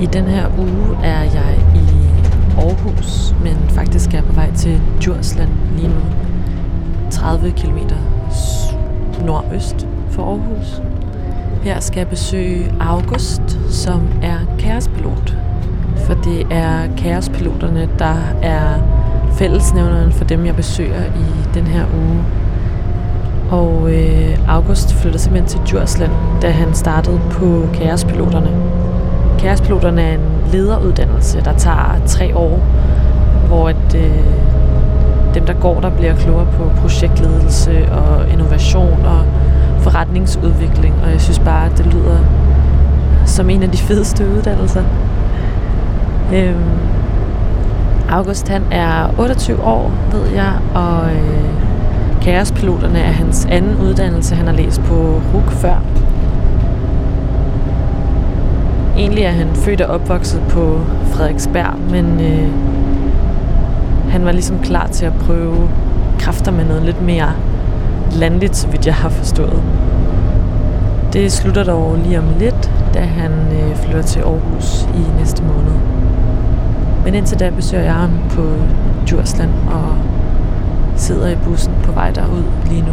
I den her uge er jeg i Aarhus, men faktisk er jeg på vej til Djursland lige nu. 30 km nordøst for Aarhus. Her skal jeg besøge August, som er kaospilot. For det er kaospiloterne, der er fællesnævneren for dem, jeg besøger i den her uge. Og øh, August flyttede simpelthen til Djursland, da han startede på kaospiloterne. Kaospiloterne er en lederuddannelse, der tager tre år, hvor at, øh, dem, der går der, bliver klogere på projektledelse og innovation og forretningsudvikling. Og jeg synes bare, at det lyder som en af de fedeste uddannelser. Øhm, August han er 28 år, ved jeg, og øh, kaospiloterne er hans anden uddannelse. Han har læst på RUK før. Egentlig er han født og opvokset på Frederiksberg, men øh, han var ligesom klar til at prøve kræfter med noget lidt mere landligt, så vidt jeg har forstået. Det slutter dog lige om lidt, da han øh, flytter til Aarhus i næste måned. Men indtil da besøger jeg ham på Djursland og sidder i bussen på vej derud lige nu.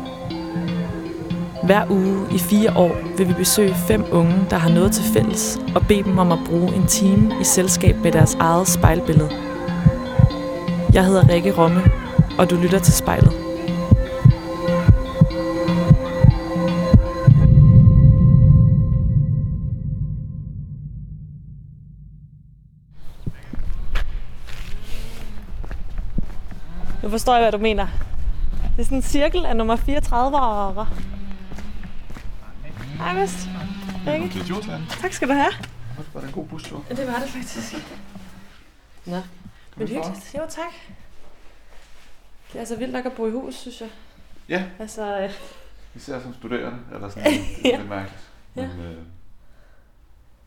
Hver uge i fire år vil vi besøge fem unge, der har noget til fælles, og bede dem om at bruge en time i selskab med deres eget spejlbillede. Jeg hedder Rikke Romme, og du lytter til spejlet. Nu forstår jeg, hvad du mener. Det er sådan en cirkel af nummer 34 og Hej, Vest. Til Djursland. Tak skal du have. Var det en god bustur? Ja, det var det faktisk. Nå, men hyggeligt. Jo, tak. Det er altså vildt nok at bo i hus, synes jeg. Ja. Altså, øh... Især som studerende, eller sådan det er lidt mærkeligt. Men, ja. øh,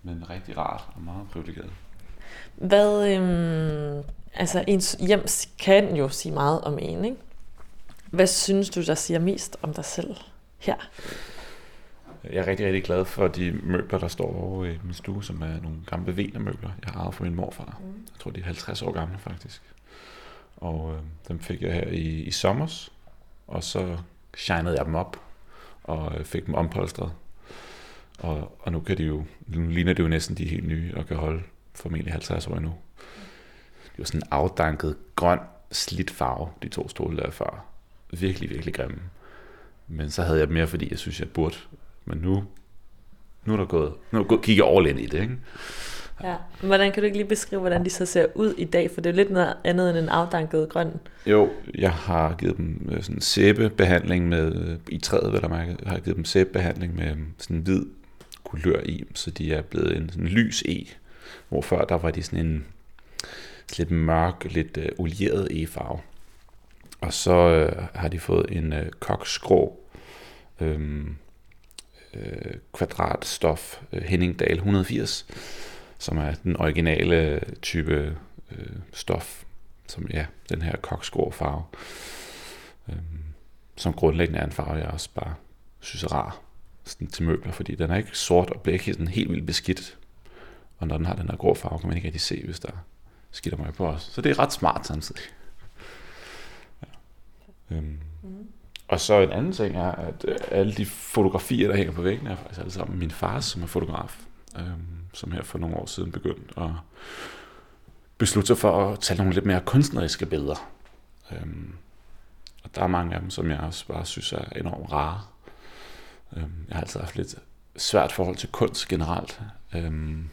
men rigtig rart og meget privilegeret. Hvad, øhm, altså ens hjem kan jo sige meget om en, ikke? Hvad synes du, der siger mest om dig selv her? Jeg er rigtig, rigtig glad for de møbler, der står over i min stue, som er nogle gamle møbler, jeg har arvet fra min morfar. Mm. Jeg tror, de er 50 år gamle faktisk. Og øh, dem fik jeg her i, i sommers, og så shinede jeg dem op og øh, fik dem ompolstret. Og, og nu, kan de jo, nu ligner det jo næsten de helt nye og kan holde formentlig 50 år endnu. Det var sådan en afdanket, grøn, slidt farve, de to stole der før. Virkelig, virkelig grimme. Men så havde jeg dem mere, fordi jeg synes, jeg burde men nu, nu er der gået, nu er der gået, kigger all ind i det, ikke? Ja. Hvordan kan du ikke lige beskrive, hvordan de så ser ud i dag? For det er lidt noget andet end en afdanket grøn. Jo, jeg har givet dem øh, sådan en sæbebehandling med, i træet vil jeg mærke, jeg har givet dem sæbebehandling med sådan en hvid kulør i, så de er blevet en sådan lys e, hvor før der var de sådan en lidt mørk, lidt uh, olieret e-farve. Og så uh, har de fået en uh, koksgrå øhm, øh, kvadratstof øh, Henningdal 180, som er den originale type øh, stof, som ja, den her kokskår farve, øh, som grundlæggende er en farve, jeg også bare synes er rar sådan til møbler, fordi den er ikke sort og bliver ikke sådan helt vildt beskidt. Og når den har den her grå farve, kan man ikke rigtig se, hvis der skitter mig på os. Så det er ret smart samtidig. Ja. Øhm. Mm. Og så en anden ting er, at øh, alle de fotografier, der hænger på væggen, er faktisk alle sammen min far, som er fotograf, øhm, som her for nogle år siden begyndte at beslutte sig for at tage nogle lidt mere kunstneriske billeder. Øhm, og der er mange af dem, som jeg også bare synes er enormt rare. Øhm, jeg har altid haft lidt svært forhold til kunst generelt. Øhm,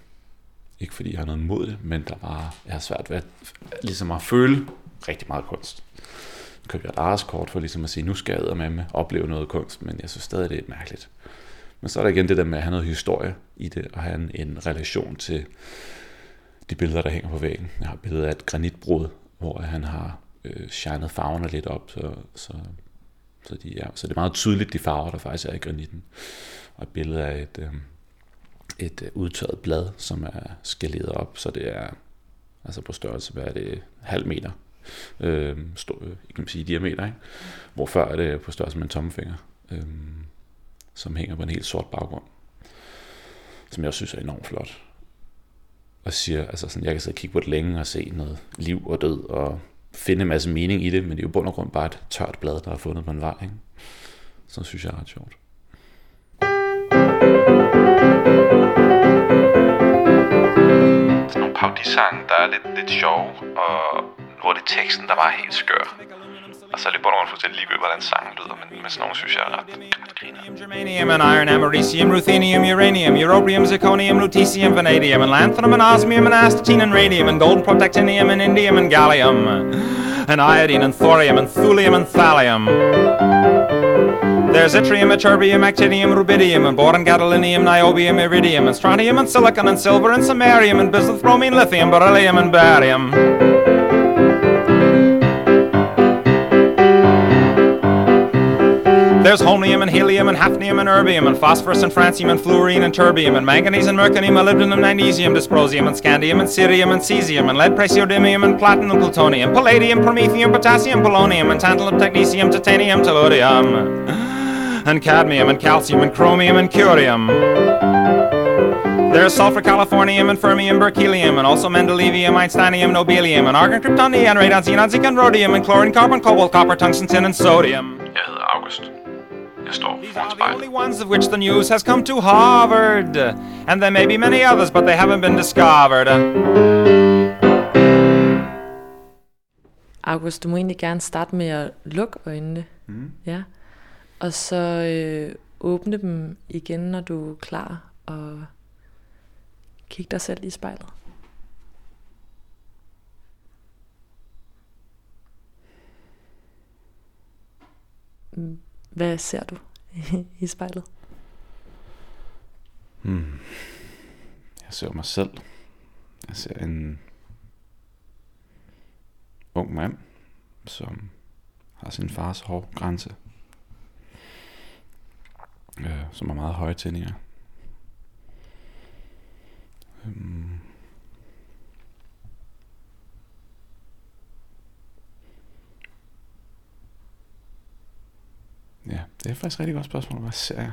ikke fordi jeg har noget imod det, men der var, jeg har svært ved at, ligesom at føle rigtig meget kunst. Købte jeg et Ars-kort for ligesom at sige, nu skal jeg med med opleve noget kunst, men jeg synes stadig, det er mærkeligt. Men så er der igen det der med at have noget historie i det, og have en, en relation til de billeder, der hænger på væggen. Jeg har et billede af et granitbrud, hvor han har øh, shined farverne lidt op, så, så, så, de, ja, så det er meget tydeligt, de farver, der faktisk er i granitten. Og et billede af et, øh, et øh, udtørret blad, som er skaleret op, så det er altså på størrelse, hvad er det, halv meter øh, stå, øh, kan man sige, diameter, ikke? hvor før er det på størrelse med en tommefinger, øh, som hænger på en helt sort baggrund, som jeg synes er enormt flot. Og siger, altså sådan, jeg kan sidde og kigge på det længe og se noget liv og død og finde en masse mening i det, men det er jo bund og grund bare et tørt blad, der er fundet på en vej. Ikke? Så synes jeg er ret sjovt. Sådan nogle parodisange, der er lidt, lidt sjove, og hvor det teksten, der er helt skør. Og så er det bare fuldstændig ligegyldigt, hvordan sangen lyder, men, men sådan nogle synes jeg er ret, ret griner. Germanium and iron, americium, ruthenium, uranium, europium, zirconium, lutetium, vanadium, and lanthanum, and osmium, and astatine, and radium, and golden protactinium, and indium, and gallium, and iodine, and thorium, and thulium, and thallium. There's yttrium, ytterbium, actinium, rubidium, and boron, gadolinium, niobium, iridium, and strontium, and silicon, and silver, and samarium, and bismuth, bromine, lithium, beryllium, and barium. There's holmium and helium and hafnium and erbium and phosphorus and francium and fluorine and terbium and manganese and mercury, molybdenum, magnesium, dysprosium and scandium and cerium and cesium and lead, praseodymium and platinum, plutonium, palladium, promethium, potassium, polonium and tantalum, technetium, titanium, tellurium and cadmium and calcium and chromium and curium. There's sulfur, californium, and fermium, berkelium, and also mendelevium, einsteinium, nobelium, and argon, krypton, neon, radon, xenon, zinc, and rhodium, and chlorine, carbon, cobalt, copper, tungsten, tin, and sodium. Hedder August. Jeg står These are the only ones of which the news has come to Harvard. And there may be many others, but they haven't been discovered. August, du må egentlig gerne starte med at lukke øjnene. Mm. Ja. Og så øh, åbne dem igen, når du er klar, og kig dig selv i spejlet. Mm, Hvad ser du i spejlet? Hmm. Jeg ser mig selv. Jeg ser en ung mand, som har sin fars hårgrænse. Øh, som har meget høje tændinger. Øhm. Ja, det er faktisk et rigtig godt spørgsmål. Hvad ser jeg?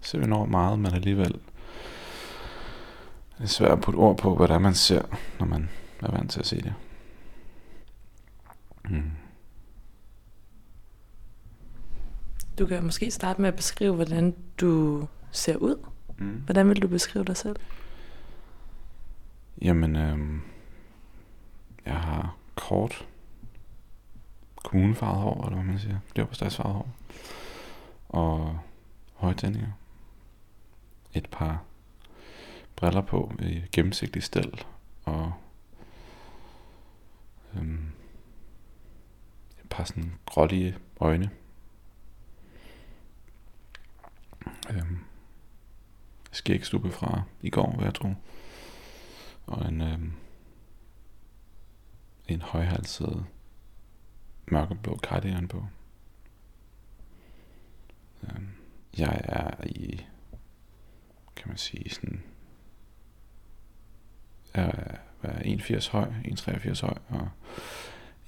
Ser enormt meget, men alligevel det er svært at putte ord på, hvad det er, man ser, når man er vant til at se det. Mm. Du kan måske starte med at beskrive, hvordan du ser ud. Mm. Hvordan vil du beskrive dig selv? Jamen, øhm, jeg har kort kommunefarvet hår, eller hvad man siger. Det var på stadsfarvet hår. Og højtændinger. Et par briller på i gennemsigtig stel. Og øhm, et par sådan grålige øjne. Øhm, skægstube fra i går, hvad jeg tror. og en, øhm, en højhalset mørkeblå cardigan på. Øhm, jeg er i, kan man sige, sådan, er, er 81 høj, 183 høj, og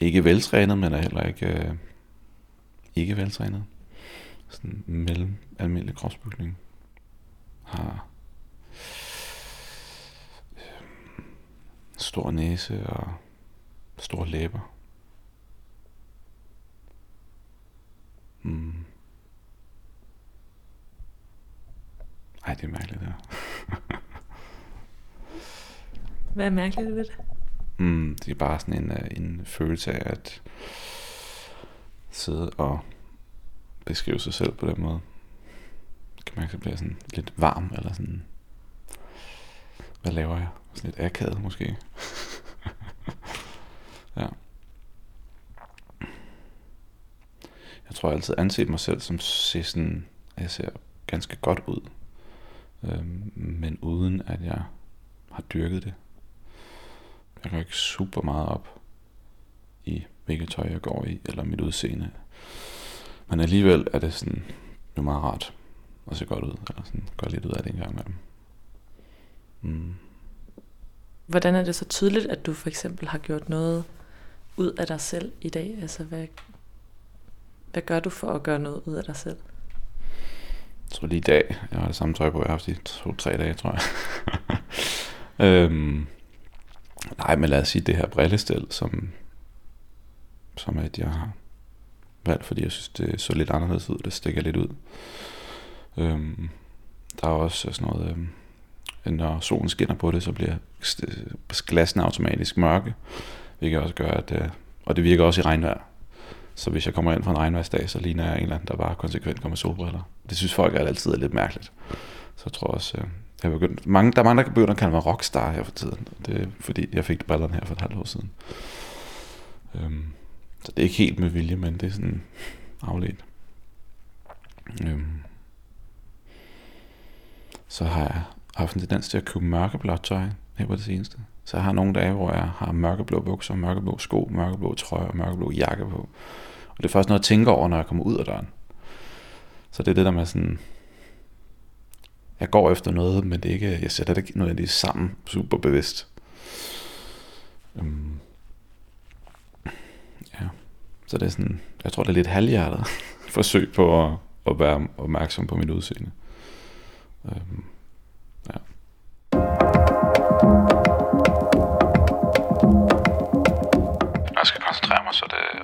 ikke veltrænet, men er heller ikke, øh, ikke veltrænet. Sådan mellem almindelig kropsbygning. Har øh, stor næse og store læber. Mm. Ej, det er mærkeligt der. Hvad er mærkeligt ved det? Mm, det er bare sådan en, øh, en følelse af at sidde og beskrive sig selv på den måde. Kan man så blive sådan lidt varm, eller sådan hvad laver jeg? Sådan lidt akavet måske. ja. Jeg tror jeg altid anset mig selv som ser sådan, jeg ser ganske godt ud. Øh, men uden at jeg har dyrket det. Jeg går ikke super meget op i hvilket tøj jeg går i, eller mit udseende. Men alligevel er det sådan, det er meget rart at se godt ud, eller sådan, gør lidt ud af det en gang med. Mm. Hvordan er det så tydeligt, at du for eksempel har gjort noget ud af dig selv i dag? Altså, hvad, hvad gør du for at gøre noget ud af dig selv? Jeg tror lige i dag, jeg har det samme tøj på, jeg har haft i to-tre dage, tror jeg. øhm, nej, men lad os sige det her brillestel, som, som at jeg har valgt, fordi jeg synes, det så lidt anderledes ud, det stikker lidt ud. Øhm, der er også sådan noget, øhm, når solen skinner på det, så bliver glassene automatisk mørke, hvilket også gør, at, øh, og det virker også i regnvejr. Så hvis jeg kommer ind fra en regnværsdag, så ligner jeg en eller anden, der bare konsekvent kommer med solbriller. Det synes folk er altid er lidt mærkeligt. Så jeg tror også, øh, jeg har begyndt, mange, der er mange, der begynder at kalde mig rockstar her for tiden. Det er fordi, jeg fik brillerne her for et halvt år siden. Øhm, så det er ikke helt med vilje, men det er sådan afledt. Øhm, så har jeg haft en tendens til at købe mørkeblåt tøj her på det seneste. Så jeg har nogle dage, hvor jeg har mørkeblå bukser, mørkeblå sko, mørkeblå trøje og mørkeblå jakke på. Og det er først noget, jeg tænker over, når jeg kommer ud af døren. Så det er det der med sådan, jeg går efter noget, men det er ikke, jeg sætter det ikke nødvendigvis sammen super bevidst. Um, øhm. ja. Så det er sådan, jeg tror det er lidt halvhjertet forsøg på at, at være opmærksom på mit udseende. Um, Jeg skal koncentrere mig, så det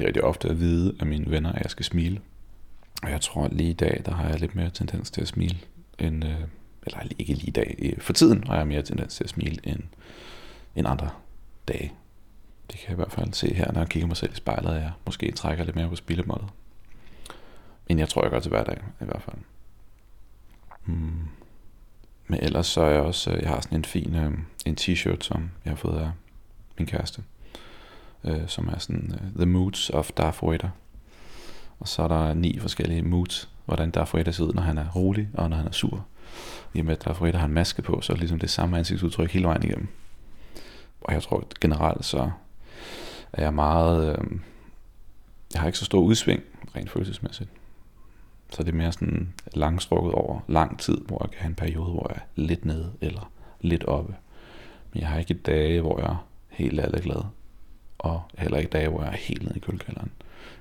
rigtig, rigtig ofte at vide af mine venner, at jeg skal smile. Og jeg tror, lige i dag, der har jeg lidt mere tendens til at smile, end, øh, eller ikke lige i dag, øh, for tiden har jeg mere tendens til at smile end, end andre dage. Det kan jeg i hvert fald se her, når jeg kigger mig selv i spejlet, at jeg måske trækker lidt mere på spillemålet. Men jeg tror, jeg gør til hverdag, i hvert fald. Hmm. Men ellers så er jeg også, øh, jeg har sådan en fin øh, en t-shirt, som jeg har fået af min kæreste, øh, som er sådan uh, The Moods of Darth Vader. Og så er der ni forskellige moods, hvordan Darth Vader ser ud, når han er rolig og når han er sur. I og med at Darth Vader har en maske på, så er det ligesom det samme ansigtsudtryk hele vejen igennem. Og jeg tror generelt så er jeg meget... Øh, jeg har ikke så stor udsving rent følelsesmæssigt. Så det er mere sådan langstrukket over lang tid, hvor jeg kan have en periode, hvor jeg er lidt nede eller lidt oppe. Men jeg har ikke dage, hvor jeg er helt ærlig glad. Og heller ikke dage, hvor jeg er helt nede i kølkælderen.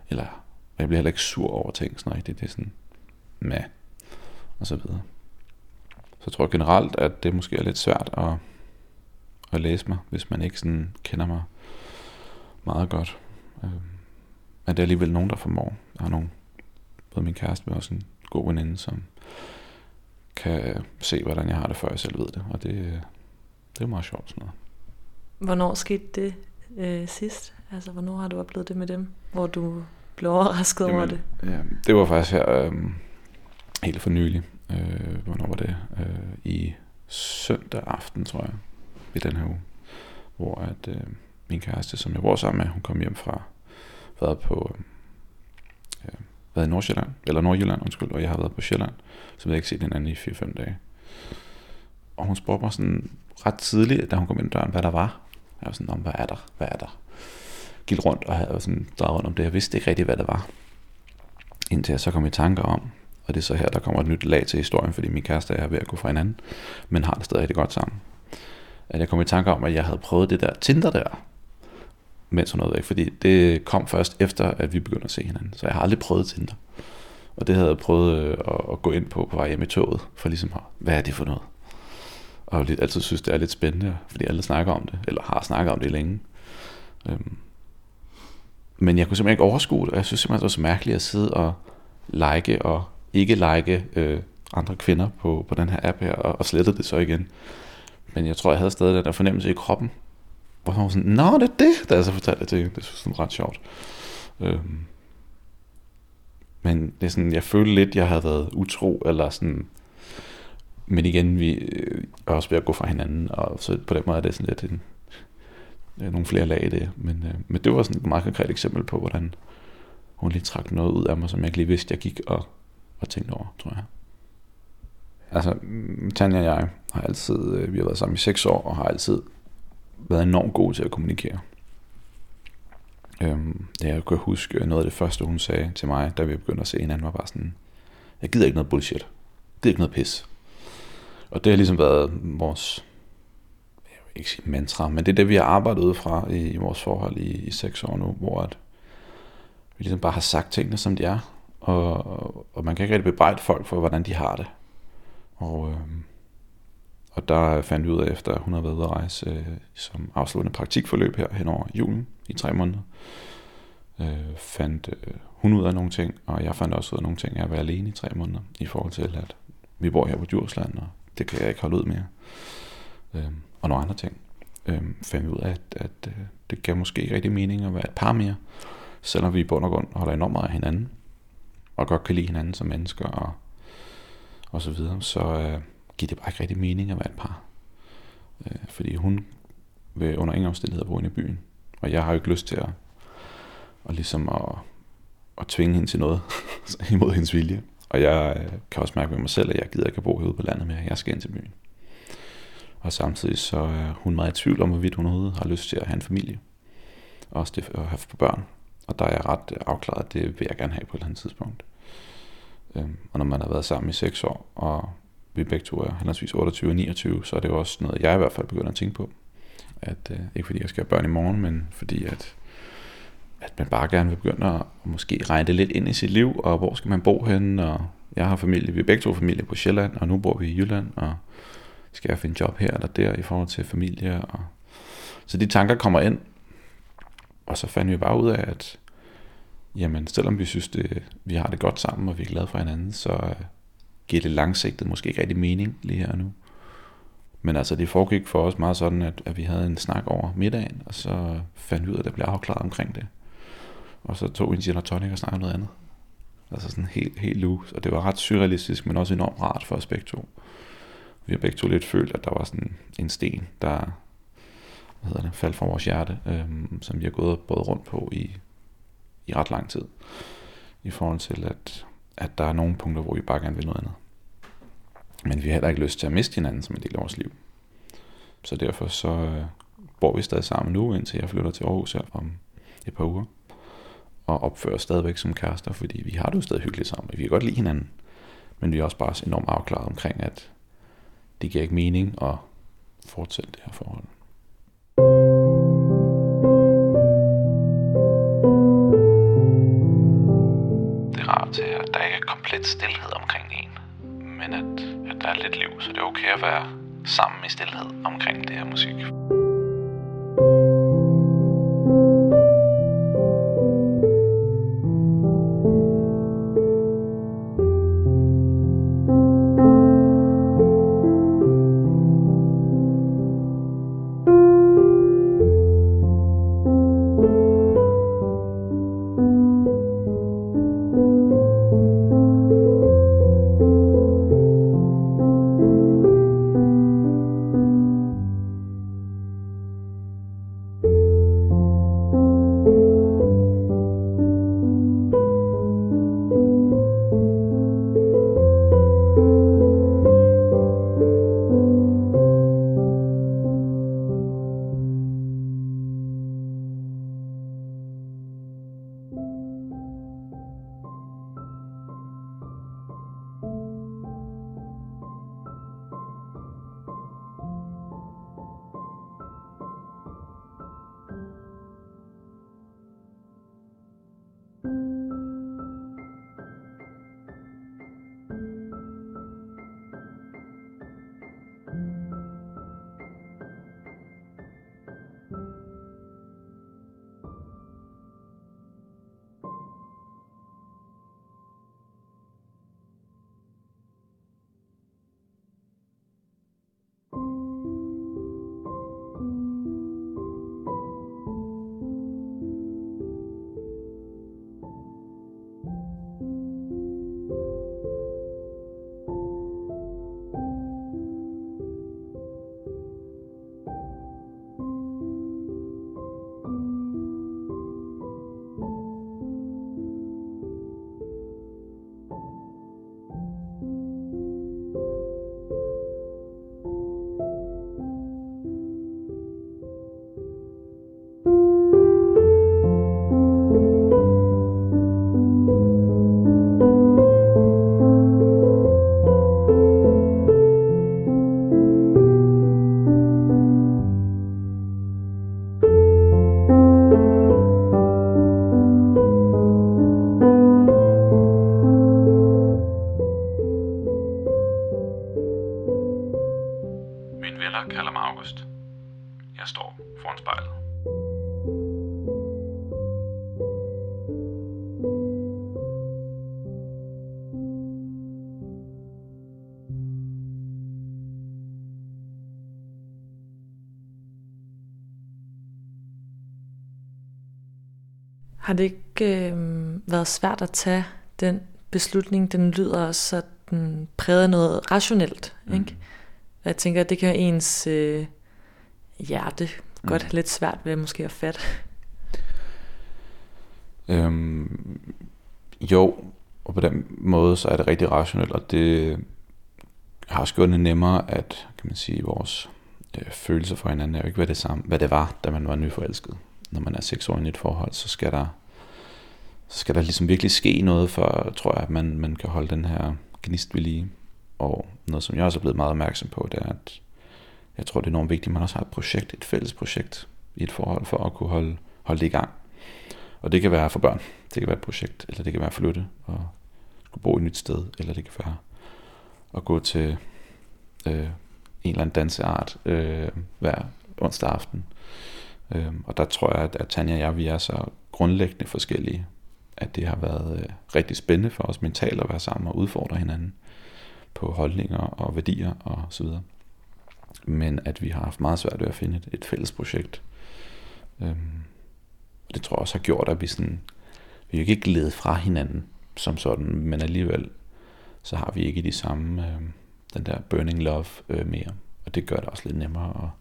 Eller jeg bliver heller ikke sur over ting, sådan rigtigt. Det er sådan, med og så videre. Så jeg tror generelt, at det måske er lidt svært at, at læse mig, hvis man ikke sådan kender mig meget godt. Øhm, men det er alligevel nogen, der formår. Der har nogen, både min kæreste, men også en god veninde, som kan se, hvordan jeg har det, før jeg selv ved det. Og det, øh, det er meget sjovt sådan noget. Hvornår skete det øh, sidst? Altså, hvornår har du oplevet det med dem, hvor du blev overrasket Jamen, over det? Ja, det var faktisk her øh, helt for nylig. Øh, hvornår var det? Øh, I søndag aften, tror jeg, i den her uge. Hvor at øh, min kæreste, som jeg bor sammen med, hun kom hjem fra, været på øh, været i Nordsjælland, eller Nordjylland, undskyld, og jeg har været på Sjælland, så vi har ikke set hinanden i 4-5 dage. Og hun spurgte mig sådan ret tidligt, da hun kom ind døren, hvad der var. Jeg var sådan, hvad er der, hvad er der? Gik rundt og havde sådan drejet rundt om det. Jeg vidste ikke rigtigt, hvad det var. Indtil jeg så kom i tanker om, og det er så her, der kommer et nyt lag til historien, fordi min kæreste er ved at gå fra hinanden, men har det stadig rigtig godt sammen. At jeg kom i tanker om, at jeg havde prøvet det der Tinder der, mens hun nåede væk, fordi det kom først efter, at vi begyndte at se hinanden. Så jeg har aldrig prøvet Tinder. Og det havde jeg prøvet øh, at, at gå ind på på vej hjem i toget, for ligesom hvad er det for noget? Og jeg altid synes, det er lidt spændende, fordi alle snakker om det, eller har snakket om det længe. Øhm. Men jeg kunne simpelthen ikke overskue det, og jeg synes simpelthen, det var så mærkeligt at sidde og like og ikke like øh, andre kvinder på, på den her app her, og, og slettede det så igen. Men jeg tror, jeg havde stadig den der fornemmelse i kroppen, hvor han var sådan, nå, det er det, da jeg så fortalte det til hende. Det synes jeg ret sjovt. Øhm. Men det er sådan, jeg følte lidt, jeg havde været utro, eller sådan, men igen, vi øh, er også ved at gå fra hinanden, og så på den måde er det sådan lidt en, øh, nogle flere lag i det. Men, øh, men det var sådan et meget konkret eksempel på, hvordan hun lige trak noget ud af mig, som jeg ikke lige vidste, jeg gik og, og tænkte over, tror jeg. Altså, mm, Tanja og jeg har altid, øh, vi har været sammen i seks år, og har altid været enormt gode til at kommunikere. Øhm, det jeg kan huske, øh, noget af det første, hun sagde til mig, da vi begyndte at se hinanden, var bare sådan, jeg gider ikke noget bullshit. Jeg gider ikke noget pis. Og det har ligesom været vores, jeg vil ikke sige mantra, men det er det, vi har arbejdet ud fra i, i vores forhold i, i seks år nu, hvor at vi ligesom bare har sagt tingene, som de er. Og, og man kan ikke rigtig bebrejde folk for, hvordan de har det. Og øh, og der fandt vi ud af, efter hun havde været ude at rejse øh, som afsluttende praktikforløb her hen over julen i tre måneder, øh, fandt øh, hun ud af nogle ting, og jeg fandt også ud af nogle ting af at være alene i tre måneder, i forhold til, at vi bor her på Djursland, og det kan jeg ikke holde ud mere. Øh, og nogle andre ting. Øh, fandt vi ud af, at, at øh, det gav måske ikke rigtig mening at være et par mere, selvom vi i bund og grund holder enormt meget af hinanden, og godt kan lide hinanden som mennesker, og, og så videre, så... Øh, giver det bare ikke rigtig mening at være et par. Øh, fordi hun vil under ingen omstændigheder bo inde i byen. Og jeg har jo ikke lyst til at, at, ligesom at, at tvinge hende til noget imod hendes vilje. Og jeg øh, kan også mærke ved mig selv, at jeg gider ikke at bo herude på landet mere. Jeg skal ind til byen. Og samtidig så er hun meget i tvivl om, hvorvidt hun overhovedet har lyst til at have en familie. Også det at have børn. Og der er jeg ret afklaret, at det vil jeg gerne have på et eller andet tidspunkt. Øhm, og når man har været sammen i 6 år, og vi begge to er henholdsvis 28 og 29, så er det jo også noget, jeg i hvert fald begynder at tænke på. At, øh, ikke fordi jeg skal have børn i morgen, men fordi at, at man bare gerne vil begynde at, måske regne det lidt ind i sit liv, og hvor skal man bo henne, og jeg har familie, vi er begge to familie på Sjælland, og nu bor vi i Jylland, og skal jeg finde job her eller der i forhold til familie. Og... Så de tanker kommer ind, og så fandt vi bare ud af, at jamen selvom vi synes, det, vi har det godt sammen, og vi er glade for hinanden, så øh, giver det langsigtet måske ikke rigtig mening lige her og nu. Men altså, det foregik for os meget sådan, at, at vi havde en snak over middagen, og så øh, fandt vi ud af, at der blev afklaret omkring det. Og så tog en gin og tonic og snakkede noget andet. Altså sådan helt, helt loose. Og det var ret surrealistisk, men også enormt rart for os begge to. Vi har begge to lidt følt, at der var sådan en sten, der hvad hedder det, faldt fra vores hjerte, øhm, som vi har gået både rundt på i, i ret lang tid. I forhold til, at, at der er nogle punkter, hvor vi bare gerne vil noget andet. Men vi har heller ikke lyst til at miste hinanden som en del af vores liv. Så derfor så øh, bor vi stadig sammen nu, indtil jeg flytter til Aarhus her om et par uger. Og opfører os stadigvæk som kærester, fordi vi har det jo stadig hyggeligt sammen. Vi kan godt lide hinanden. Men vi er også bare enormt afklaret omkring, at det giver ikke mening at fortsætte det her forhold. Det er rart til, at der ikke er komplet stillhed omkring en, men at, at der er lidt liv, så det er okay at være sammen i stillhed omkring det her musik. Kalder mig August. Jeg står foran spejlet. Har det ikke øh, været svært at tage den beslutning? Den lyder også sådan præget af noget rationelt. Mm. Ikke? Jeg tænker, at det kan ens øh, hjerte godt have lidt svært ved måske at fatte. Øhm, jo, og på den måde, så er det rigtig rationelt, og det har det nemmere, at kan man sige, vores øh, følelser for hinanden er jo ikke hvad det, samme, hvad det var, da man var nyforelsket. Når man er seks år i et forhold, så skal der, så skal der ligesom virkelig ske noget, for tror jeg, at man, man kan holde den her gnist ved lige. Og noget, som jeg også er blevet meget opmærksom på, det er, at jeg tror, det er enormt vigtigt, at man også har et projekt, et fælles projekt i et forhold, for at kunne holde, holde det i gang. Og det kan være for børn, det kan være et projekt, eller det kan være at flytte og skulle bo i et nyt sted, eller det kan være at gå til øh, en eller anden danseart øh, hver onsdag aften. Øh, og der tror jeg, at, at Tanja og jeg, vi er så grundlæggende forskellige, at det har været øh, rigtig spændende for os mentalt at være sammen og udfordre hinanden på holdninger og værdier og så videre. Men at vi har haft meget svært ved at finde et, et fælles projekt. Øhm, det tror jeg også har gjort, at vi sådan, vi er ikke glæde fra hinanden som sådan, men alligevel så har vi ikke de samme, øh, den der burning love øh, mere. Og det gør det også lidt nemmere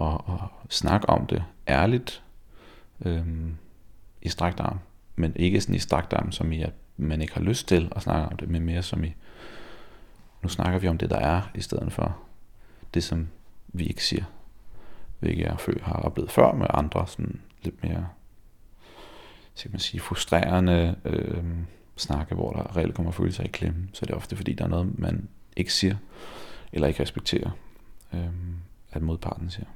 at, at, at snakke om det ærligt øh, i strakt arm. Men ikke sådan i strakt arm, som i at man ikke har lyst til at snakke om det, men mere som i, nu snakker vi om det, der er, i stedet for det, som vi ikke siger. Hvilket jeg føler har oplevet før med andre sådan lidt mere skal man sige, frustrerende øh, snakke, hvor der reelt kommer følelser i klemme. Så det er ofte fordi, der er noget, man ikke siger, eller ikke respekterer, øh, at modparten siger.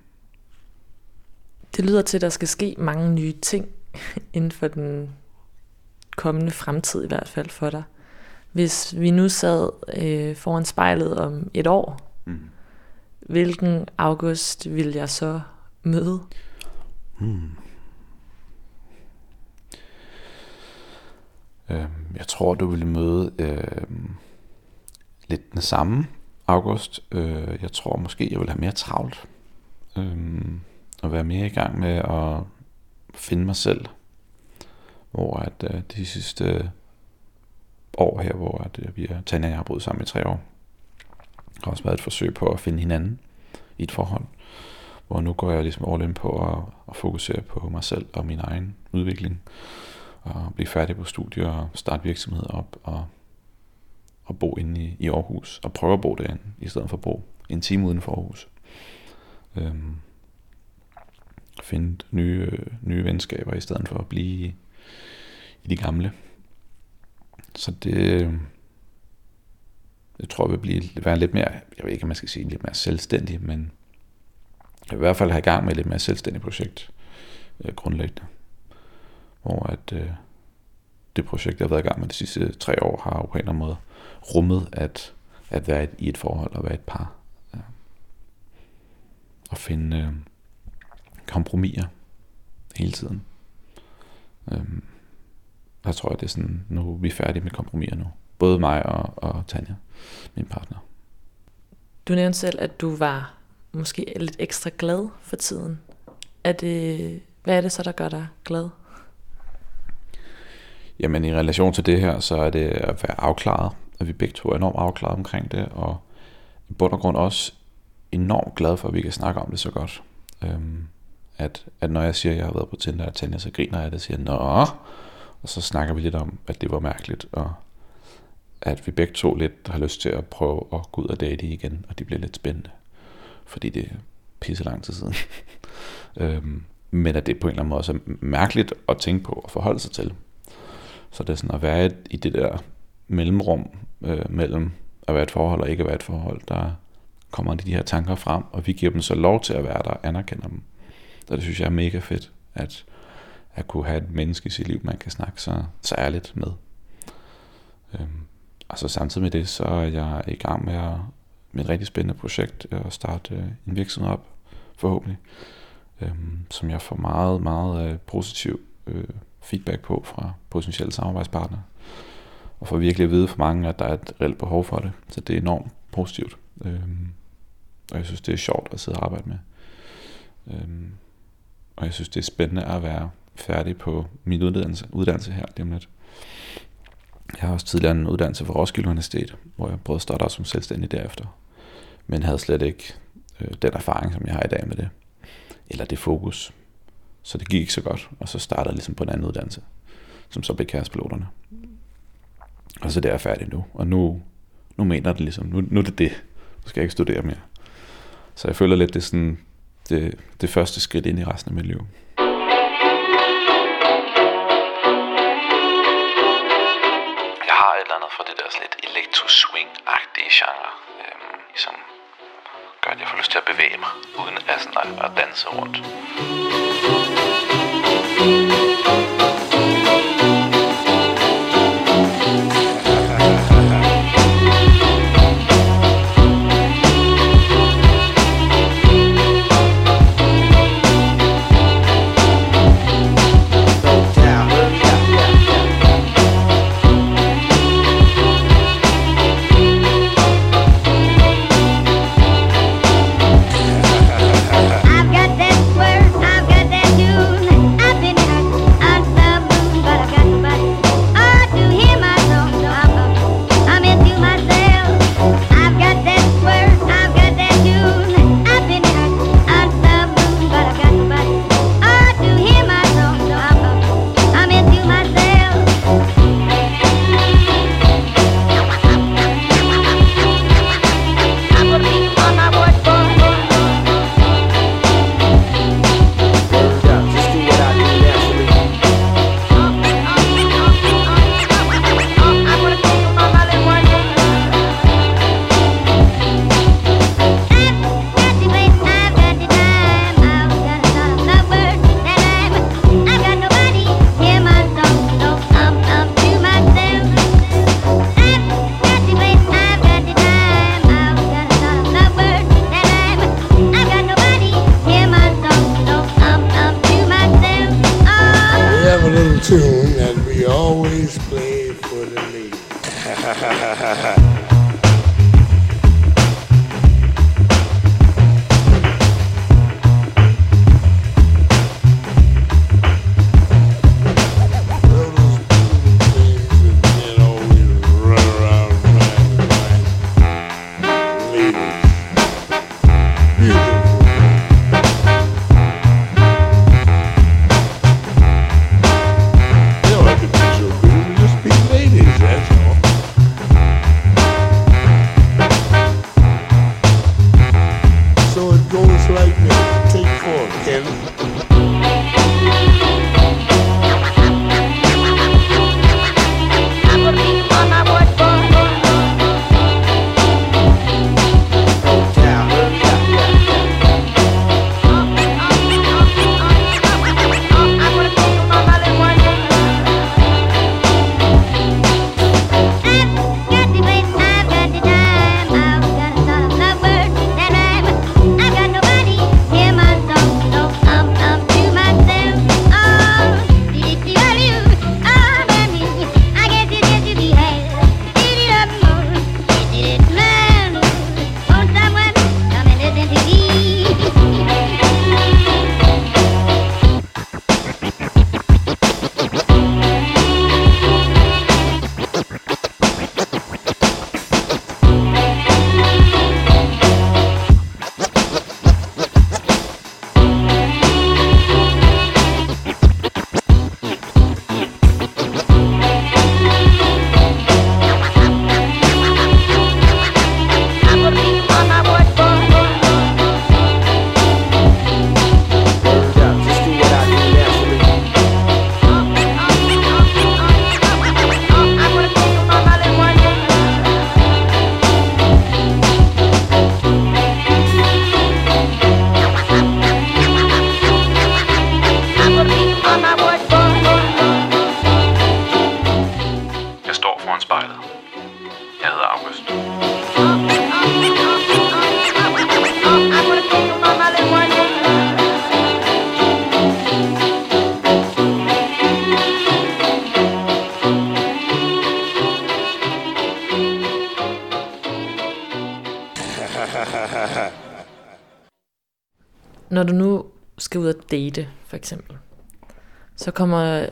Det lyder til, at der skal ske mange nye ting inden for den kommende fremtid i hvert fald for dig. Hvis vi nu sad øh, foran spejlet om et år, mm. hvilken august vil jeg så møde? Hmm. Øh, jeg tror, du vil møde øh, lidt den samme august. Øh, jeg tror måske, jeg vil have mere travlt. Øh, og være mere i gang med at finde mig selv. Hvor at øh, de sidste år her, hvor at, øh, vi er Tanja og jeg har boet sammen i tre år, har også været et forsøg på at finde hinanden i et forhold. Hvor nu går jeg ligesom all in på at, at fokusere på mig selv og min egen udvikling og blive færdig på studier og starte virksomhed op og, og bo inde i, i Aarhus og prøve at bo derinde i stedet for at bo en time uden for Aarhus. Øhm, finde nye, øh, nye venskaber i stedet for at blive i, i de gamle. Så det, øh, jeg tror, jeg vil blive, være lidt mere, jeg ved ikke, om man skal sige lidt mere selvstændig, men jeg vil i hvert fald have i gang med et lidt mere selvstændigt projekt øh, grundlæggende hvor at øh, det projekt, jeg har været i gang med de sidste tre år, har jo på en eller anden måde rummet at, at være et, i et forhold og være et par. Ja. Og finde øh, kompromiser hele tiden. Øh, jeg tror, at det er sådan, nu er vi færdige med kompromiser nu. Både mig og, og Tanja, min partner. Du nævnte selv, at du var måske lidt ekstra glad for tiden. Er det, hvad er det så, der gør dig glad? Jamen i relation til det her, så er det at være afklaret, at vi begge to er enormt afklaret omkring det, og i bund og grund også enormt glad for, at vi kan snakke om det så godt. Øhm, at, at når jeg siger, at jeg har været på Tinder og Tanja, så griner jeg det og siger, nå, og så snakker vi lidt om, at det var mærkeligt, og at vi begge to lidt har lyst til at prøve at gå ud og date igen, og det bliver lidt spændende, fordi det er pisse lang tid siden. øhm, men at det på en eller anden måde også er mærkeligt at tænke på og forholde sig til. Så det er sådan at være i det der mellemrum øh, mellem at være et forhold og ikke at være et forhold, der kommer de her tanker frem, og vi giver dem så lov til at være der og anerkender dem. Så det synes jeg er mega fedt, at, at kunne have et menneske i sit liv, man kan snakke så, så ærligt med. Øhm, og så samtidig med det, så er jeg i gang med, at, med et rigtig spændende projekt øh, at starte øh, en virksomhed op, forhåbentlig, øhm, som jeg får meget, meget øh, positiv øh, feedback på fra potentielle samarbejdspartnere. Og får virkelig at vide for mange, at der er et reelt behov for det. Så det er enormt positivt. Øhm, og jeg synes, det er sjovt at sidde og arbejde med. Øhm, og jeg synes, det er spændende at være færdig på min uddannelse, uddannelse her lige om lidt. Jeg har også tidligere en uddannelse fra Roskilde Universitet, hvor jeg prøvede at starte som selvstændig derefter. Men havde slet ikke øh, den erfaring, som jeg har i dag med det. Eller det fokus. Så det gik ikke så godt, og så startede jeg ligesom på en anden uddannelse, som så blev kærespiloterne. Og så der er jeg færdig nu, og nu, nu mener det ligesom, nu, nu er det det. Nu skal jeg ikke studere mere. Så jeg føler lidt, det er sådan det, det første skridt ind i resten af mit liv. Eller andet fra det der lidt electro-swing-agtige genre, øhm, som gør, at jeg får lyst til at bevæge mig, uden at, sådan at danse rundt. display date, for eksempel, så kommer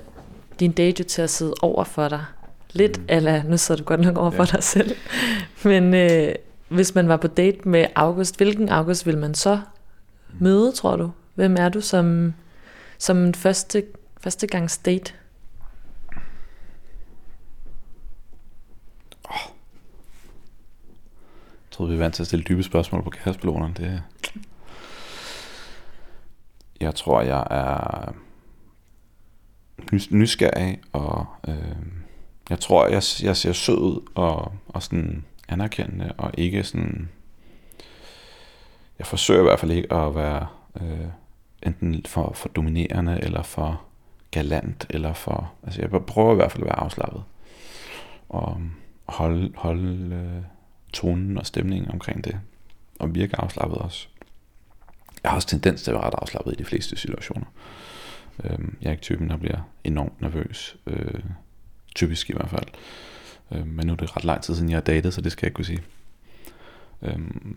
din date jo til at sidde over for dig. Lidt, mm. eller nu sidder du godt nok over ja. for dig selv. Men øh, hvis man var på date med August, hvilken August vil man så møde, tror du? Hvem er du som, som en første, første gangs date? Jeg troede, vi var vant til at stille dybe spørgsmål på kæresteballonerne. Det... Jeg tror, jeg er nys- nysgerrig, og øh, jeg tror, jeg, jeg ser sød ud og, og sådan anerkendende, og ikke sådan... Jeg forsøger i hvert fald ikke at være øh, enten for, for dominerende, eller for galant, eller for... Altså jeg prøver i hvert fald at være afslappet, og holde, holde øh, tonen og stemningen omkring det, og virke afslappet også. Jeg har også tendens til at være ret afslappet i de fleste situationer. Øhm, jeg er ikke typen, der bliver enormt nervøs. Øh, typisk i hvert fald. Øh, men nu er det ret lang tid siden, jeg har datet, så det skal jeg ikke kunne sige. Øhm,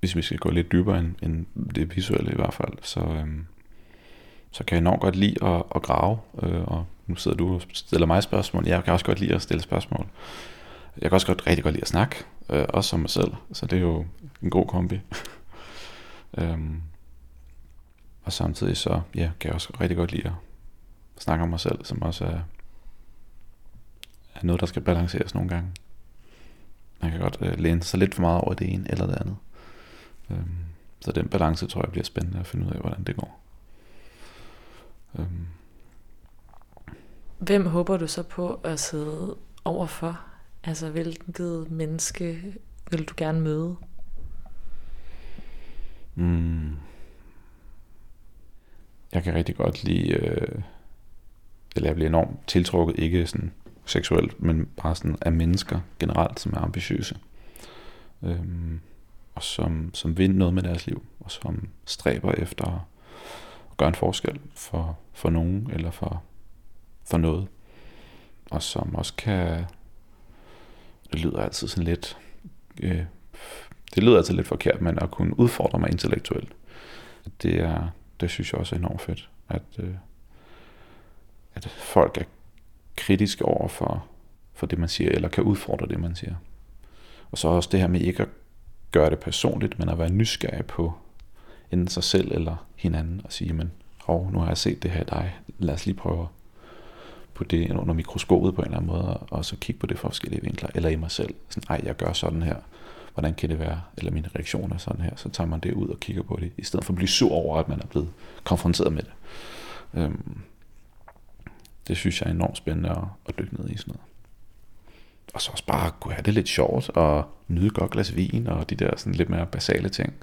hvis vi skal gå lidt dybere end, end det visuelle i hvert fald, så, øhm, så kan jeg enormt godt lide at, at grave. Øh, og nu sidder du og stiller mig spørgsmål. Jeg kan også godt lide at stille spørgsmål. Jeg kan også godt rigtig godt lide at snakke, øh, også om mig selv. Så det er jo en god kombi. øhm, og samtidig så ja, kan jeg også rigtig godt lide at snakke om mig selv, som også er, er noget, der skal balanceres nogle gange. Man kan godt øh, læne sig lidt for meget over det ene eller det andet. Øhm, så den balance tror jeg bliver spændende at finde ud af, hvordan det går. Øhm, Hvem håber du så på at sidde overfor? Altså, hvilket menneske vil du gerne møde? Mm. Jeg kan rigtig godt lide, øh, eller jeg bliver enormt tiltrukket, ikke sådan seksuelt, men bare sådan af mennesker generelt, som er ambitiøse. Øhm, og som, som vil noget med deres liv, og som stræber efter at gøre en forskel for, for nogen, eller for, for noget. og som også kan, det lyder altid sådan lidt, øh, det lyder altså lidt forkert, men at kunne udfordre mig intellektuelt, det er, det synes jeg også er enormt fedt, at, øh, at folk er kritiske over for, for det, man siger, eller kan udfordre det, man siger. Og så også det her med ikke at gøre det personligt, men at være nysgerrig på enten sig selv eller hinanden, og sige, men hov, nu har jeg set det her i dig, lad os lige prøve på det under mikroskopet på en eller anden måde, og så kigge på det fra forskellige vinkler, eller i mig selv. Sådan, ej, jeg gør sådan her. Hvordan kan det være? Eller mine reaktioner er sådan her. Så tager man det ud og kigger på det, i stedet for at blive sur over, at man er blevet konfronteret med det. Øhm, det synes jeg er enormt spændende at, at dykke ned i sådan noget. Og så også bare kunne have det lidt sjovt, og nyde godt glas vin, og de der sådan lidt mere basale ting.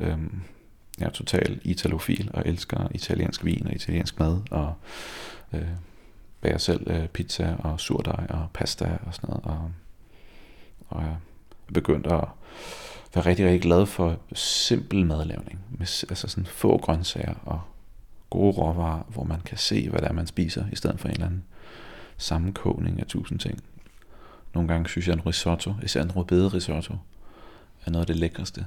Øhm, jeg er total italofil, og elsker italiensk vin og italiensk mad, og øh, bager selv øh, pizza og surdej og pasta og sådan noget. Og, og ja, begyndt at være rigtig, rigtig glad for simpel madlavning. Med, altså sådan få grøntsager og gode råvarer, hvor man kan se, hvad det er, man spiser, i stedet for en eller anden sammenkogning af tusind ting. Nogle gange synes jeg, en risotto, især en rødbede risotto, er noget af det lækreste.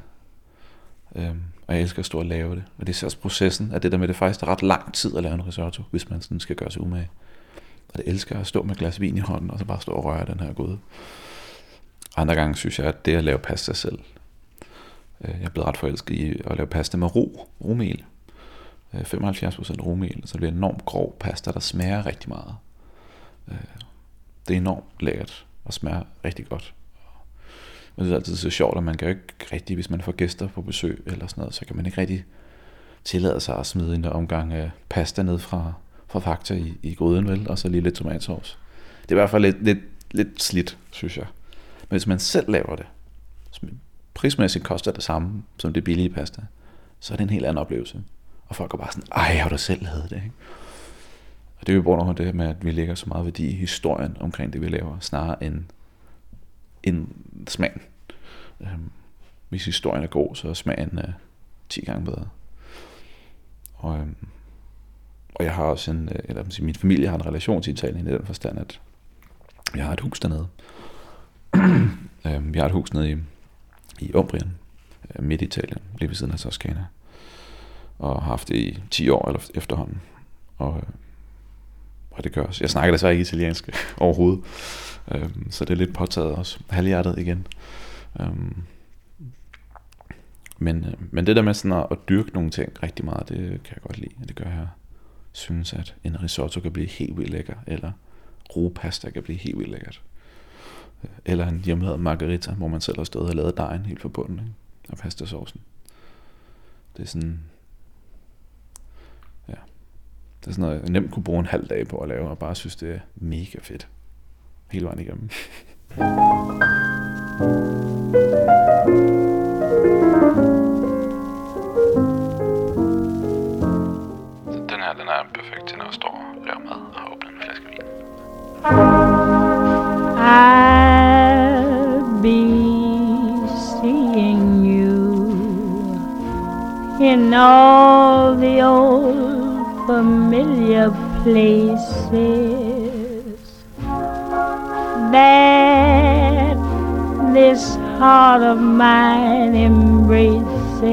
Øhm, og jeg elsker at stå og lave det. Og det er også processen, at det der med, det faktisk er ret lang tid at lave en risotto, hvis man sådan skal gøre sig umage. Og det elsker at stå med et glas vin i hånden, og så bare stå og røre den her gode. Andre gange synes jeg, at det at lave pasta selv. Øh, jeg er blevet ret forelsket i at lave pasta med ro, romel. Øh, 75% romel, så det bliver enormt grov pasta, der smager rigtig meget. Øh, det er enormt lækkert og smager rigtig godt. Men det er altid så sjovt, at man kan jo ikke rigtig, hvis man får gæster på besøg eller sådan noget, så kan man ikke rigtig tillade sig at smide en omgang af pasta ned fra, fra Fakta i, i gryden, vel? Og så lige lidt tomatsovs. Det er i hvert fald lidt, lidt, lidt slidt, synes jeg. Men hvis man selv laver det, som prismæssigt koster det samme som det billige pasta, så er det en helt anden oplevelse. Og folk er bare sådan, ej, har du selv lavet det, ikke? Og det er jo på det med, at vi lægger så meget værdi i historien omkring det, vi laver, snarere end, end smagen. Øhm, hvis historien er god, så er smagen øh, 10 gange bedre. Og, øhm, og jeg har også en, øh, eller siger, min familie har en relation til Italien i den forstand, at jeg har et hus dernede. øh, vi har et hus nede i, i Umbrien, øh, midt i Italien, lige ved siden af Toscana. Og har haft det i 10 år eller efterhånden. Og, øh, og det gør også. Jeg snakker desværre ikke italiensk overhovedet. Øhm, så det er lidt påtaget også. Halvhjertet igen. Øhm, men, øh, men det der med sådan at, at dyrke nogle ting rigtig meget, det kan jeg godt lide. Det gør jeg synes, at en risotto kan blive helt vildt lækker, eller pasta kan blive helt vildt lækkert. Eller en hjemmelavet margarita, hvor man selv har stået og lavet dejen helt fra bunden, ikke? og pastasaucen. Det er sådan, ja, det er sådan noget, jeg nemt kunne bruge en halv dag på at lave, og bare synes, det er mega fedt. Hele vejen igennem. Den her, den er perfekt til, når jeg står og laver mad og har åbnet en flaske vin. I'll in all the old familiar places that this heart of mine embraces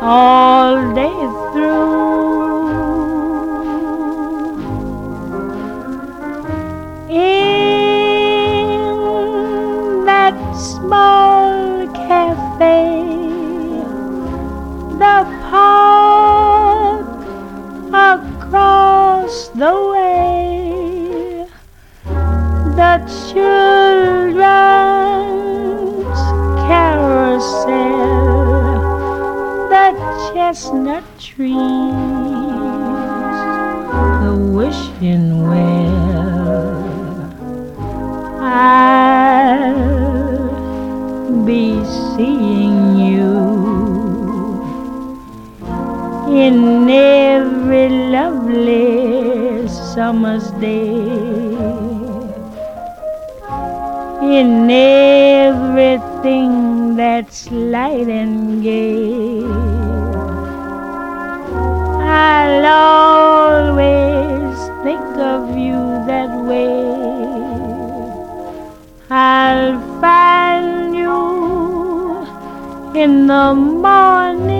all day through. in that small cafe, the park across the way, the children's carousel, the chestnut trees, the wishing well. I'll be seeing you in every lovely summer's day, in everything that's light and gay. I'll always think of you that way. I'll find you in the morning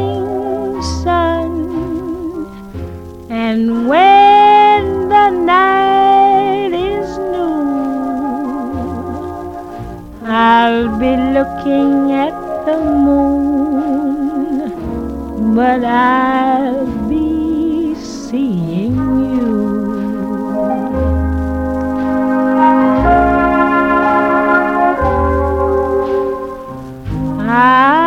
And when the night is new, I'll be looking at the moon, but I'll be seeing you. I'll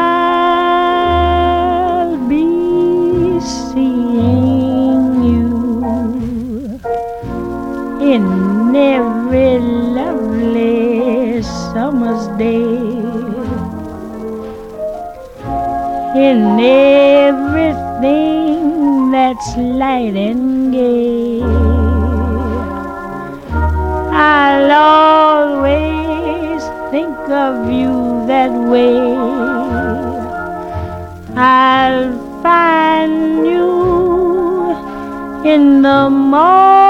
in every lovely summer's day, in everything that's light and gay. I'll always think of you that way. I'll find you in the morning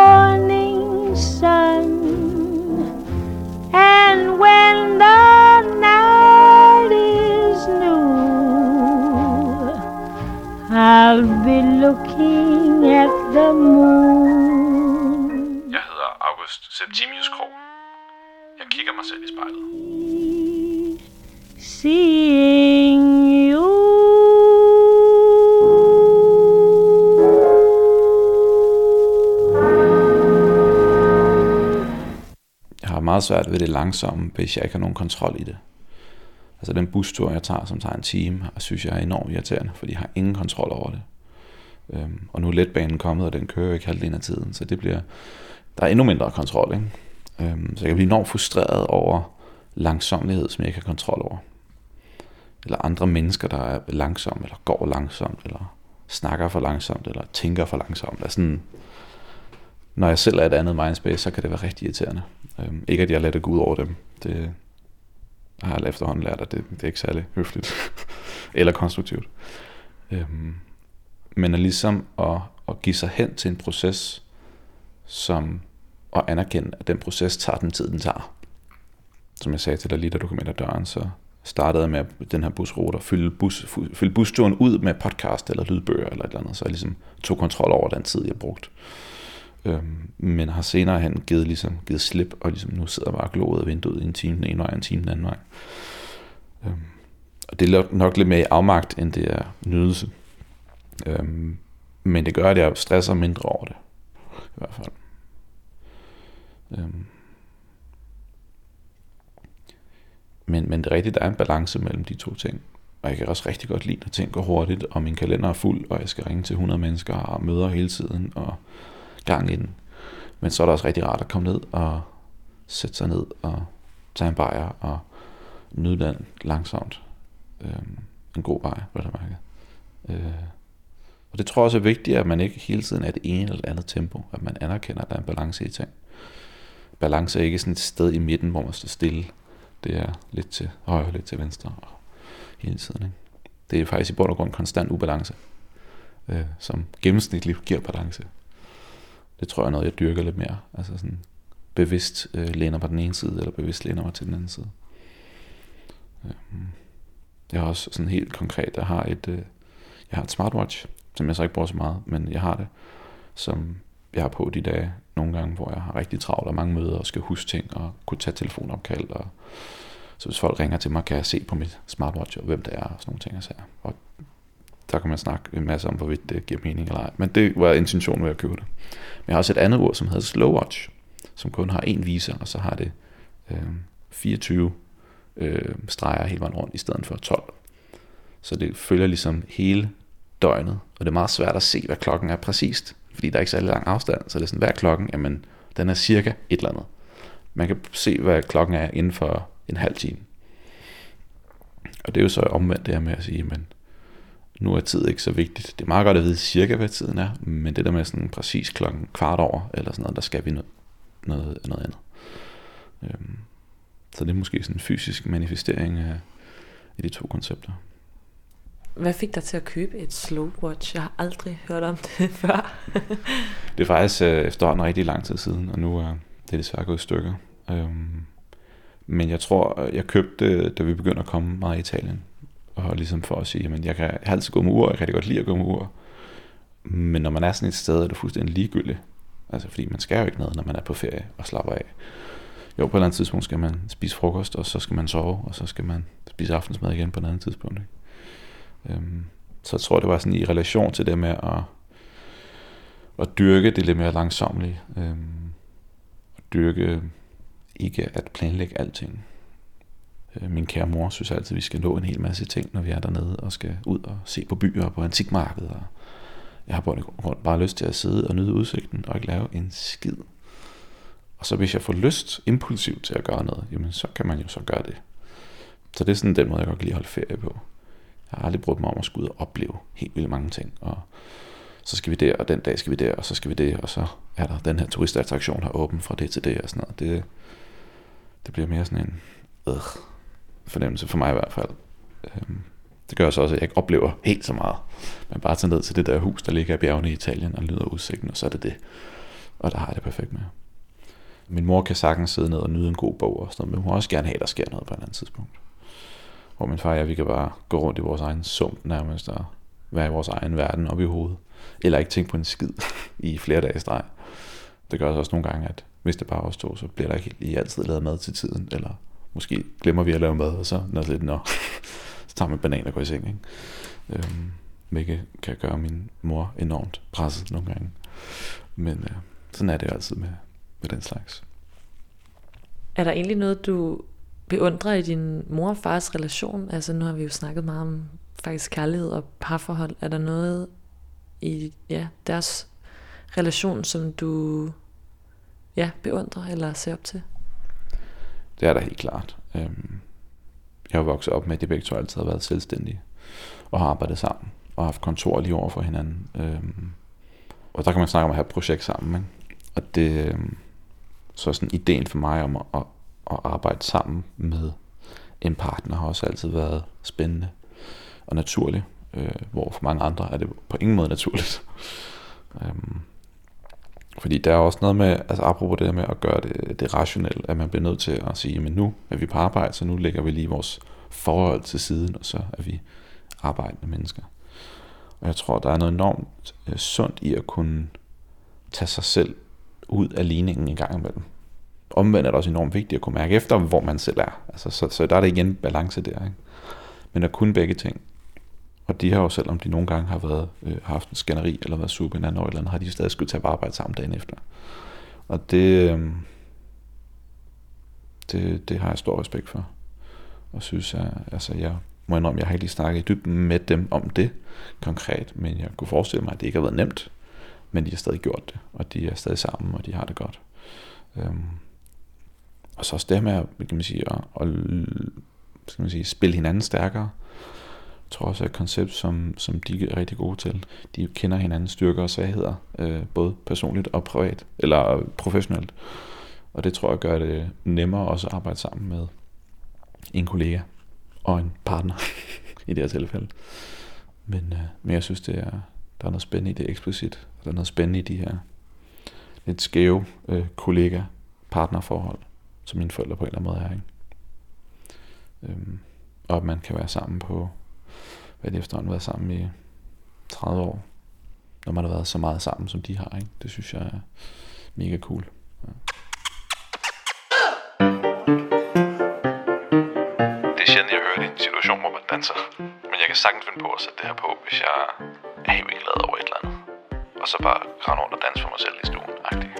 I'll be looking at the moon. Jeg hedder August Septimius Krog. Jeg kigger mig selv i spejlet. seeing you. Jeg har meget svært ved det langsomme, hvis jeg ikke har nogen kontrol i det. Altså den bustur, jeg tager, som tager en time, og synes jeg er enormt irriterende, fordi jeg har ingen kontrol over det. Øhm, og nu er letbanen kommet, og den kører jo ikke halvdelen af tiden, så det bliver, der er endnu mindre kontrol. Ikke? Øhm, så jeg kan blive enormt frustreret over langsomlighed, som jeg ikke har kontrol over. Eller andre mennesker, der er langsomme, eller går langsomt, eller snakker for langsomt, eller tænker for langsomt. Altså sådan, når jeg selv er et andet mindspace, så kan det være rigtig irriterende. Øhm, ikke at jeg lader det gå ud over dem. Det har jeg efterhånden lært, at det, det er ikke særlig høfligt. eller konstruktivt. Øhm, men at ligesom at, at give sig hen til en proces, som at anerkende, at den proces tager den tid, den tager. Som jeg sagde til dig lige, da du kom ind ad døren, så startede jeg med den her busrute og fylde, bus, fylde busturen ud med podcast eller lydbøger eller et eller andet, så jeg ligesom tog kontrol over den tid, jeg brugte. Øhm, men har senere han givet, ligesom, givet slip, og ligesom nu sidder jeg bare og glor ud af vinduet i en time den ene vej, en time den anden vej. Øhm, og det er nok lidt mere afmagt, end det er nydelse. Øhm, men det gør, at jeg stresser mindre over det. I hvert fald. Øhm. Men, men det er rigtigt, der er en balance mellem de to ting. Og jeg kan også rigtig godt lide, at ting går hurtigt, og min kalender er fuld, og jeg skal ringe til 100 mennesker og møder hele tiden, og gang i den. Men så er det også rigtig rart at komme ned og sætte sig ned og tage en bajer og nyde den langsomt. Øhm, en god bajer, hvad jeg mærke. Øh, og det tror jeg også er vigtigt, at man ikke hele tiden er det ene eller andet tempo, at man anerkender, at der er en balance i ting. Balance er ikke sådan et sted i midten, hvor man står stille. Det er lidt til højre, lidt til venstre, og hele tiden. Ikke? Det er faktisk i bund og grund konstant ubalance, øh, som gennemsnitligt giver balance. Det tror jeg er noget, jeg dyrker lidt mere. Altså sådan bevidst øh, læner mig på den ene side, eller bevidst læner mig til den anden side. Øhm, jeg har også sådan helt konkret, jeg har et, øh, jeg har et smartwatch, som jeg så ikke bruger så meget, men jeg har det, som jeg har på de dage, nogle gange, hvor jeg har rigtig travlt og mange møder og skal huske ting og kunne tage telefonopkald. Og, så hvis folk ringer til mig, kan jeg se på mit smartwatch, og hvem det er og sådan nogle ting. Og, så, og der kan man snakke en masse om, hvorvidt det giver mening eller ej. Men det var intentionen ved at købe det. Men jeg har også et andet ur, som hedder Slowwatch, som kun har en viser, og så har det øh, 24 øh, streger hele vejen rundt, i stedet for 12. Så det følger ligesom hele døgnet, og det er meget svært at se, hvad klokken er præcist, fordi der er ikke særlig lang afstand, så det er sådan, hver klokken, jamen, den er cirka et eller andet. Man kan se, hvad klokken er inden for en halv time. Og det er jo så omvendt det her med at sige, men nu er tid ikke så vigtigt. Det er meget godt at vide cirka, hvad tiden er, men det der med sådan præcis klokken kvart over, eller sådan noget, der skal vi noget, noget, noget andet. Øhm, så det er måske sådan en fysisk manifestering af, af de to koncepter. Hvad fik dig til at købe et slow watch? Jeg har aldrig hørt om det før. Det er faktisk øh, efterhånden rigtig lang tid siden, og nu er det desværre gået i stykker. Øhm, men jeg tror, jeg købte det, da vi begyndte at komme meget i Italien og ligesom for at sige, at jeg, kan, jeg har altid gå med ur, jeg kan rigtig godt lide at gå med ur. Men når man er sådan et sted, er det fuldstændig ligegyldigt. Altså fordi man skal jo ikke noget, når man er på ferie og slapper af. Jo, på et eller andet tidspunkt skal man spise frokost, og så skal man sove, og så skal man spise aftensmad igen på et andet tidspunkt. Ikke? Øhm, så jeg tror, det var sådan i relation til det med at, at dyrke det lidt mere langsomlige. Øhm, at dyrke ikke at planlægge alting. Øh, min kære mor synes altid, at vi skal nå en hel masse ting, når vi er dernede og skal ud og se på byer og på antikmarkedet. Og jeg har på bare lyst til at sidde og nyde udsigten og ikke lave en skid. Og så hvis jeg får lyst impulsivt til at gøre noget, jamen så kan man jo så gøre det. Så det er sådan den måde, jeg godt kan lide at holde ferie på. Jeg har aldrig brugt mig om at skulle ud og opleve helt vildt mange ting. Og så skal vi der, og den dag skal vi der, og så skal vi det, og så er der den her turistattraktion her åben fra det til det og sådan noget. Det, det bliver mere sådan en øh, fornemmelse for mig i hvert fald. Øhm, det gør så også, at jeg ikke oplever helt så meget. Men bare tage ned til det der hus, der ligger i bjergene i Italien og lyder udsigten, og så er det det. Og der har jeg det perfekt med. Min mor kan sagtens sidde ned og nyde en god bog og sådan noget, men hun må også gerne have, at der sker noget på et andet tidspunkt. Hvor min far og jeg, vi kan bare gå rundt i vores egen sump nærmest og være i vores egen verden op i hovedet. Eller ikke tænke på en skid i flere dage i streg. Det gør så også nogle gange, at hvis det bare er os to, så bliver der ikke lige altid lavet mad til tiden, eller måske glemmer vi at lave mad, og så når det lidt, nå, så tager man banan og går i seng, ikke? Øhm, hvilket kan gøre min mor enormt presset nogle gange. Men øh, sådan er det jo altid med, med den slags. Er der egentlig noget, du beundrer i din mor og fars relation? Altså nu har vi jo snakket meget om faktisk kærlighed og parforhold. Er der noget i ja, deres relation, som du ja, beundrer eller ser op til? Det er der helt klart. Øhm, jeg har vokset op med, at de begge to altid har været selvstændige og har arbejdet sammen og haft kontor lige over for hinanden. Øhm, og der kan man snakke om at have et projekt sammen. Ikke? Og det, øhm, så sådan ideen for mig om at, at, at arbejde sammen med en partner har også altid været spændende og naturlig, øh, hvor for mange andre er det på ingen måde naturligt. øhm, fordi der er også noget med, altså apropos det der med at gøre det, det rationelt, at man bliver nødt til at sige, men nu er vi på arbejde, så nu lægger vi lige vores forhold til siden, og så er vi arbejdende mennesker. Og jeg tror, der er noget enormt øh, sundt i at kunne tage sig selv ud af ligningen en gang imellem. Omvendt er det også enormt vigtigt at kunne mærke efter, hvor man selv er. Altså, så, så der er det igen balance der. Ikke? Men at kunne begge ting. Og de har jo, selvom de nogle gange har været, øh, haft en skænderi, eller været super hinanden over eller andet, har de stadig skulle tage på arbejde sammen dagen efter. Og det, øh, det, det har jeg stor respekt for. Og synes, at altså, jeg må indrømme, jeg har ikke lige snakket i dybden med dem om det konkret, men jeg kunne forestille mig, at det ikke har været nemt, men de har stadig gjort det, og de er stadig sammen, og de har det godt. Øhm, og så også det med at, kan man sige, at, at skal man sige, spille hinanden stærkere. Tror også, er et koncept, som, som de er rigtig gode til. De kender hinandens styrker og svagheder, øh, både personligt og privat, eller professionelt. Og det tror jeg gør det nemmere også at arbejde sammen med en kollega og en partner i det her tilfælde. Men, øh, men jeg synes, det er, der er noget spændende i det eksplicit. Der er noget spændende i de her lidt skæve øh, kollega-partnerforhold, som mine forældre på en eller anden måde er. Ikke? Øhm, og at man kan være sammen på, hvad det efterhånden været sammen i 30 år, når man har været så meget sammen, som de har. Ikke? Det synes jeg er mega cool. Ja. Det er sjældent, jeg hører det i en situation, hvor man danser. Men jeg kan sagtens finde på at sætte det her på, hvis jeg er helt glad over et eller andet. Og så bare kravne rundt og danse for mig selv i stuen. -agtigt.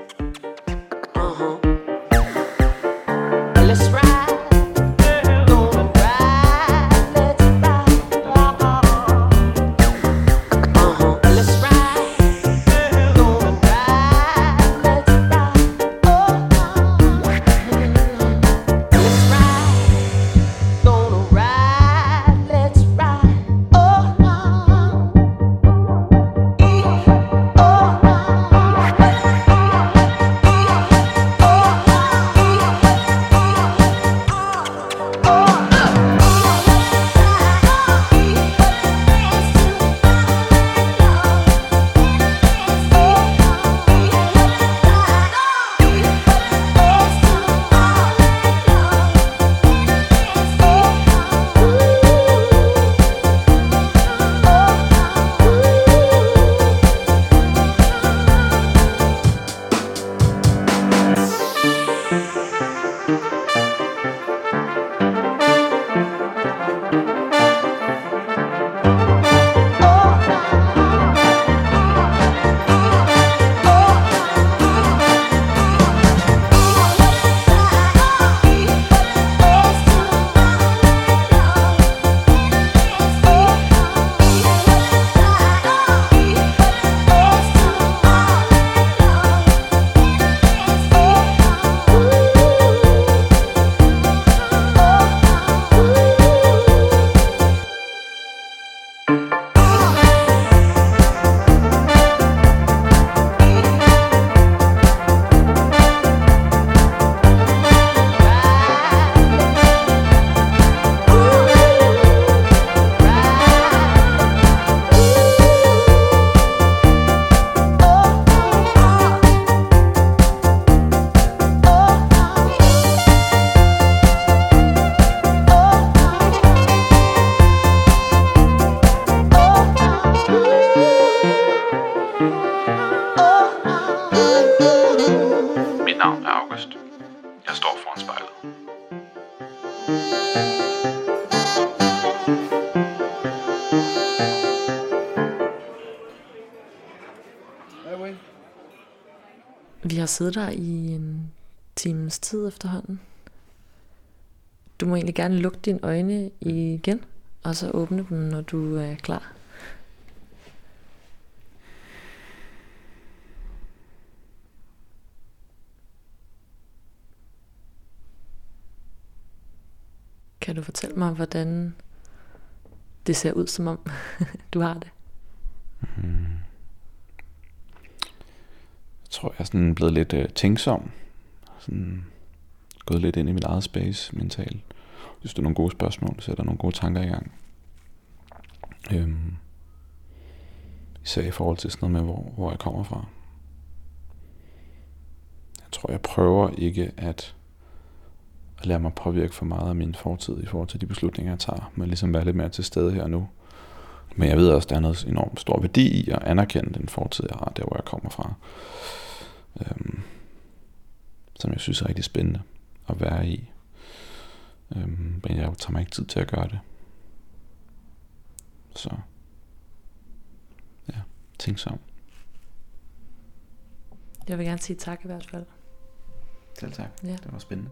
Siddet der i en times tid efterhånden. Du må egentlig gerne lukke dine øjne igen, og så åbne dem, når du er klar. Kan du fortælle mig, hvordan det ser ud, som om du har det? Mm tror, jeg er sådan blevet lidt øh, tænksom. Sådan gået lidt ind i mit eget space mentalt. Hvis du er nogle gode spørgsmål, så er der nogle gode tanker i gang. Øhm, især i forhold til sådan noget med, hvor, hvor jeg kommer fra. Jeg tror, jeg prøver ikke at, at lade mig påvirke for meget af min fortid i forhold til de beslutninger, jeg tager. Men ligesom være lidt mere til stede her og nu. Men jeg ved også, der er noget enormt stor værdi i at anerkende den fortid, jeg har, der hvor jeg kommer fra. Øhm, som jeg synes er rigtig spændende at være i. Øhm, men jeg tager mig ikke tid til at gøre det. Så ja, tænk så om. Jeg vil gerne sige tak i hvert fald. Selv tak. Ja. Det var spændende.